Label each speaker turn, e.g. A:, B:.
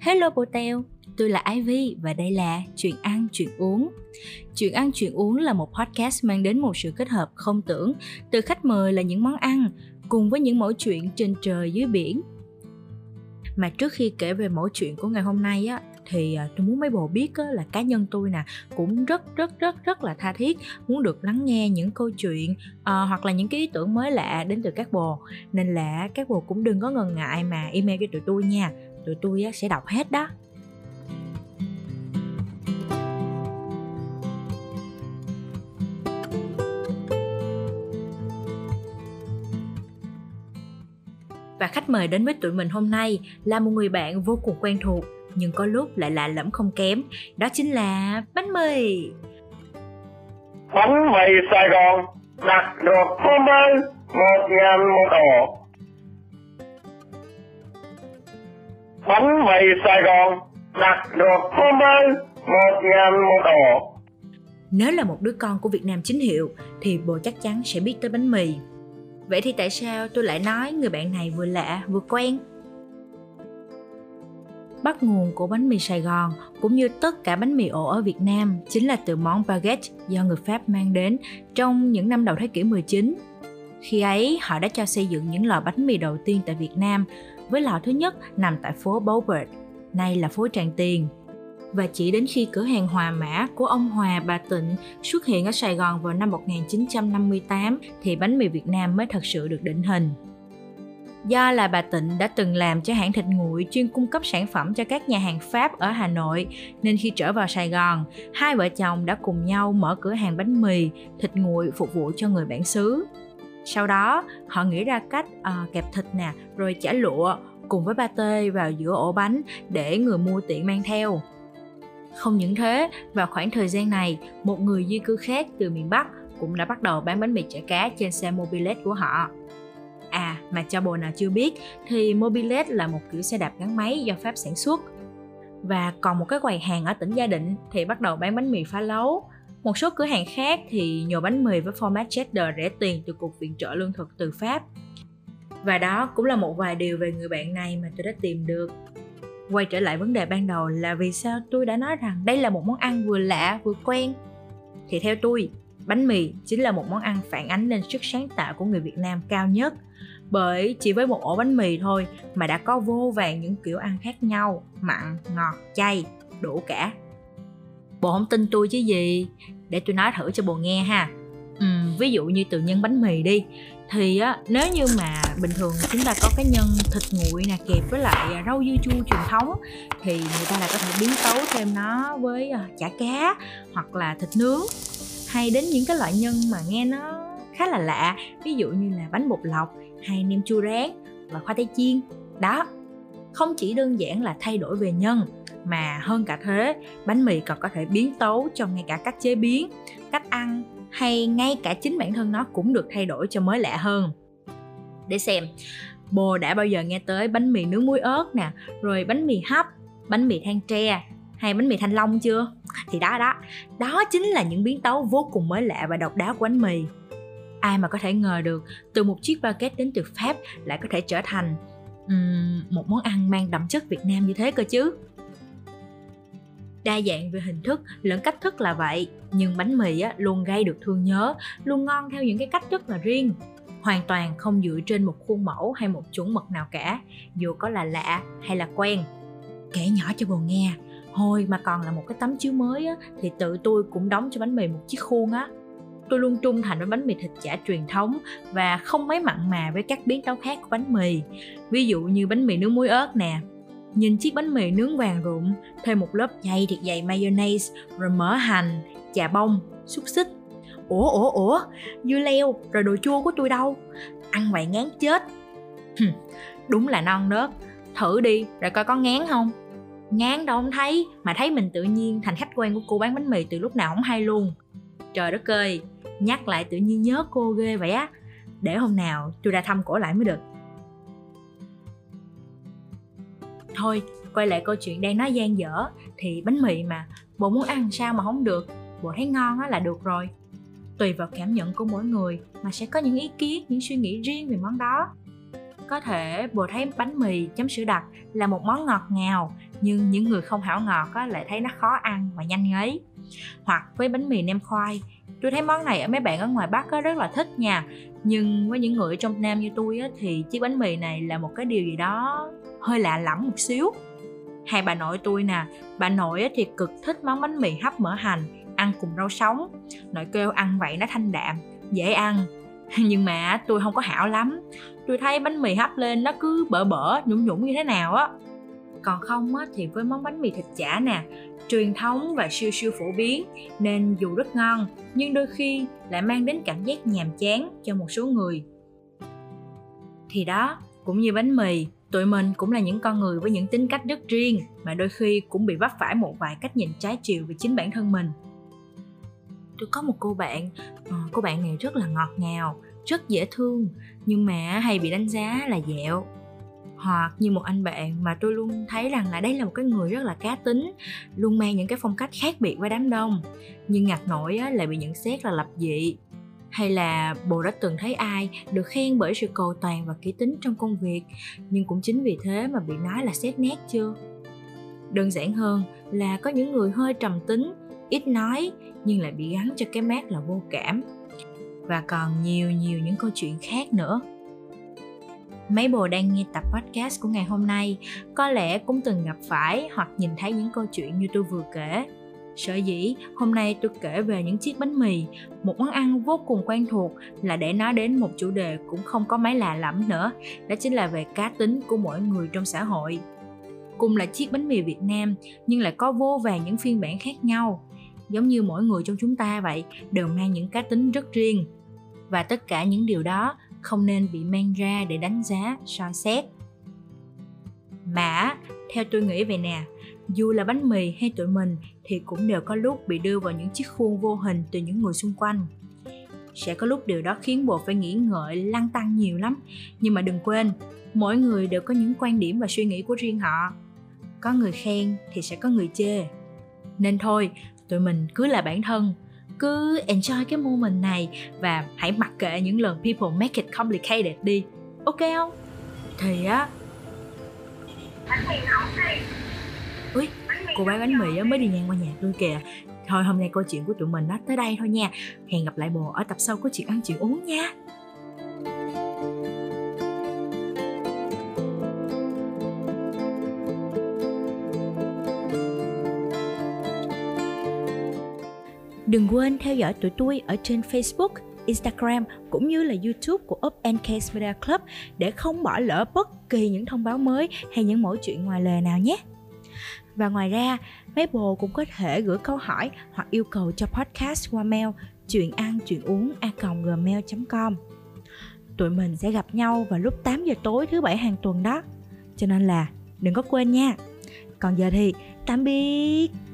A: Hello bồ tôi là Ivy và đây là Chuyện ăn chuyện uống. Chuyện ăn chuyện uống là một podcast mang đến một sự kết hợp không tưởng từ khách mời là những món ăn cùng với những mẫu chuyện trên trời dưới biển. Mà trước khi kể về mẫu chuyện của ngày hôm nay á thì à, tôi muốn mấy bồ biết á, là cá nhân tôi nè cũng rất rất rất rất là tha thiết muốn được lắng nghe những câu chuyện uh, hoặc là những cái ý tưởng mới lạ đến từ các bồ nên là các bồ cũng đừng có ngần ngại mà email cho tụi tôi nha tụi tôi sẽ đọc hết đó. Và khách mời đến với tụi mình hôm nay là một người bạn vô cùng quen thuộc, nhưng có lúc lại lạ lẫm không kém, đó chính là bánh mì.
B: Bánh mì Sài Gòn đặt được hôm nay một ngàn một ổ. Bánh mì Sài Gòn đặt được hôm nay một ngàn một ổ
A: nếu là một đứa con của Việt Nam chính hiệu thì bồ chắc chắn sẽ biết tới bánh mì. Vậy thì tại sao tôi lại nói người bạn này vừa lạ vừa quen? Bắt nguồn của bánh mì Sài Gòn cũng như tất cả bánh mì ổ ở Việt Nam chính là từ món baguette do người Pháp mang đến trong những năm đầu thế kỷ 19. Khi ấy, họ đã cho xây dựng những lò bánh mì đầu tiên tại Việt Nam, với lò thứ nhất nằm tại phố Beaubert, nay là phố Tràng Tiền. Và chỉ đến khi cửa hàng Hòa Mã của ông Hòa bà Tịnh xuất hiện ở Sài Gòn vào năm 1958 thì bánh mì Việt Nam mới thật sự được định hình. Do là bà Tịnh đã từng làm cho hãng thịt nguội chuyên cung cấp sản phẩm cho các nhà hàng Pháp ở Hà Nội, nên khi trở vào Sài Gòn, hai vợ chồng đã cùng nhau mở cửa hàng bánh mì, thịt nguội phục vụ cho người bản xứ. Sau đó, họ nghĩ ra cách uh, kẹp thịt nè, rồi chả lụa cùng với ba tê vào giữa ổ bánh để người mua tiện mang theo. Không những thế, vào khoảng thời gian này, một người di cư khác từ miền Bắc cũng đã bắt đầu bán bánh mì chả cá trên xe mobilet của họ. À, mà cho bồ nào chưa biết thì Mobilet là một kiểu xe đạp gắn máy do Pháp sản xuất. Và còn một cái quầy hàng ở tỉnh Gia Định thì bắt đầu bán bánh mì phá lấu. Một số cửa hàng khác thì nhồi bánh mì với format cheddar rẻ tiền từ Cục Viện trợ Lương thực từ Pháp. Và đó cũng là một vài điều về người bạn này mà tôi đã tìm được. Quay trở lại vấn đề ban đầu là vì sao tôi đã nói rằng đây là một món ăn vừa lạ vừa quen. Thì theo tôi, bánh mì chính là một món ăn phản ánh lên sức sáng tạo của người Việt Nam cao nhất – bởi chỉ với một ổ bánh mì thôi mà đã có vô vàng những kiểu ăn khác nhau mặn ngọt chay đủ cả bộ không tin tôi chứ gì. Để tôi nói thử cho bồ nghe ha. Ừ, ví dụ như từ nhân bánh mì đi. Thì á, nếu như mà bình thường chúng ta có cái nhân thịt nguội nè kẹp với lại à, rau dưa chua truyền thống thì người ta lại có thể biến tấu thêm nó với à, chả cá hoặc là thịt nướng. Hay đến những cái loại nhân mà nghe nó khá là lạ ví dụ như là bánh bột lọc hay nem chua rán và khoai tây chiên. Đó không chỉ đơn giản là thay đổi về nhân mà hơn cả thế bánh mì còn có thể biến tấu trong ngay cả cách chế biến cách ăn hay ngay cả chính bản thân nó cũng được thay đổi cho mới lạ hơn. Để xem bồ đã bao giờ nghe tới bánh mì nướng muối ớt nè rồi bánh mì hấp bánh mì than tre hay bánh mì thanh long chưa? Thì đó đó đó chính là những biến tấu vô cùng mới lạ và độc đáo của bánh mì. Ai mà có thể ngờ được từ một chiếc baguette đến từ pháp lại có thể trở thành um, một món ăn mang đậm chất việt nam như thế cơ chứ? Đa dạng về hình thức lẫn cách thức là vậy. Nhưng bánh mì á, luôn gây được thương nhớ luôn ngon theo những cái cách rất là riêng. Hoàn toàn không dựa trên một khuôn mẫu hay một chuẩn mực nào cả dù có là lạ hay là quen. Kể nhỏ cho bồ nghe hồi mà còn là một cái tấm chiếu mới á, thì tự tôi cũng đóng cho bánh mì một chiếc khuôn á. Tôi luôn trung thành với bánh mì thịt chả truyền thống và không mấy mặn mà với các biến tấu khác của bánh mì. Ví dụ như bánh mì nướng muối ớt nè nhìn chiếc bánh mì nướng vàng rụm thêm một lớp dày thiệt dày mayonnaise, rồi mỡ hành, chà bông, xúc xích. Ủa ủa ủa, dưa leo, rồi đồ chua của tôi đâu? Ăn vậy ngán chết. Đúng là non nớt. Thử đi, rồi coi có ngán không? Ngán đâu không thấy, mà thấy mình tự nhiên thành khách quen của cô bán bánh mì từ lúc nào không hay luôn. Trời đất ơi, nhắc lại tự nhiên nhớ cô ghê vậy á. Để hôm nào tôi ra thăm cổ lại mới được. Thôi quay lại câu chuyện đang nói gian dở. Thì bánh mì mà bộ muốn ăn sao mà không được. Bộ thấy ngon á là được rồi. Tùy vào cảm nhận của mỗi người mà sẽ có những ý kiến những suy nghĩ riêng về món đó. Có thể bồ thấy bánh mì chấm sữa đặc là một món ngọt ngào nhưng những người không hảo ngọt á, lại thấy nó khó ăn và nhanh ngấy hoặc với bánh mì nem khoai tôi thấy món này ở mấy bạn ở ngoài bắc á, rất là thích nha. Nhưng với những người ở trong nam như tôi á, thì chiếc bánh mì này là một cái điều gì đó hơi lạ lẫm một xíu. Hai bà nội tôi nè bà nội thì cực thích món bánh mì hấp mỡ hành ăn cùng rau sống. Nội kêu ăn vậy nó thanh đạm dễ ăn. Nhưng mà tôi không có hảo lắm. Tôi thấy bánh mì hấp lên nó cứ bở bở nhũng nhũng như thế nào á. Còn không á, thì với món bánh mì thịt chả nè truyền thống và siêu siêu phổ biến nên dù rất ngon nhưng đôi khi lại mang đến cảm giác nhàm chán cho một số người. Thì đó cũng như bánh mì tụi mình cũng là những con người với những tính cách rất riêng mà đôi khi cũng bị vấp phải một vài cách nhìn trái chiều về chính bản thân mình. Tôi có một cô bạn ờ, cô bạn này rất là ngọt ngào rất dễ thương nhưng mà hay bị đánh giá là dẹo. Hoặc như một anh bạn mà tôi luôn thấy rằng là đây là một cái người rất là cá tính luôn mang những cái phong cách khác biệt với đám đông nhưng ngặt nổi á, lại bị nhận xét là lập dị hay là bồ đã từng thấy ai được khen bởi sự cầu toàn và kỹ tính trong công việc. Nhưng cũng chính vì thế mà bị nói là xét nét chưa? Đơn giản hơn là có những người hơi trầm tính, ít nói, nhưng lại bị gắn cho cái mát là vô cảm. Và còn nhiều nhiều những câu chuyện khác nữa. Mấy bồ đang nghe tập podcast của ngày hôm nay, có lẽ cũng từng gặp phải hoặc nhìn thấy những câu chuyện như tôi vừa kể sở dĩ hôm nay tôi kể về những chiếc bánh mì, một món ăn vô cùng quen thuộc là để nói đến một chủ đề cũng không có mấy lạ lẫm nữa, đó chính là về cá tính của mỗi người trong xã hội. Cùng là chiếc bánh mì việt nam, nhưng lại có vô vàng những phiên bản khác nhau, giống như mỗi người trong chúng ta vậy, đều mang những cá tính rất riêng. Và tất cả những điều đó không nên bị mang ra để đánh giá soi xét. Mà theo tôi nghĩ vậy nè dù là bánh mì hay tụi mình, thì cũng đều có lúc bị đưa vào những chiếc khuôn vô hình từ những người xung quanh. Sẽ có lúc điều đó khiến bộ phải nghĩ ngợi, lăn tăng nhiều lắm. Nhưng mà đừng quên, mỗi người đều có những quan điểm và suy nghĩ của riêng họ. Có người khen thì sẽ có người chê. Nên thôi, tụi mình cứ là bản thân. Cứ enjoy cái moment này và hãy mặc kệ những lần people make it complicated đi. Ok không? Thì á ui cô bán bánh mì á mới đi ngang qua nhà tôi kìa. Thôi hôm nay câu chuyện của tụi mình nó tới đây thôi nha. Hẹn gặp lại bồ ở tập sau có chuyện ăn chuyện uống nha. Đừng quên theo dõi tụi tôi ở trên Facebook, Instagram cũng như là YouTube của Up and Case Media Club để không bỏ lỡ bất kỳ những thông báo mới hay những mẫu chuyện ngoài lề nào nhé. Và ngoài ra, mấy bồ cũng có thể gửi câu hỏi hoặc yêu cầu cho podcast qua mail chuyện ăn chuyện uống a gmail.com Tụi mình sẽ gặp nhau vào lúc 8 giờ tối thứ bảy hàng tuần đó. Cho nên là đừng có quên nha. Còn giờ thì tạm biệt.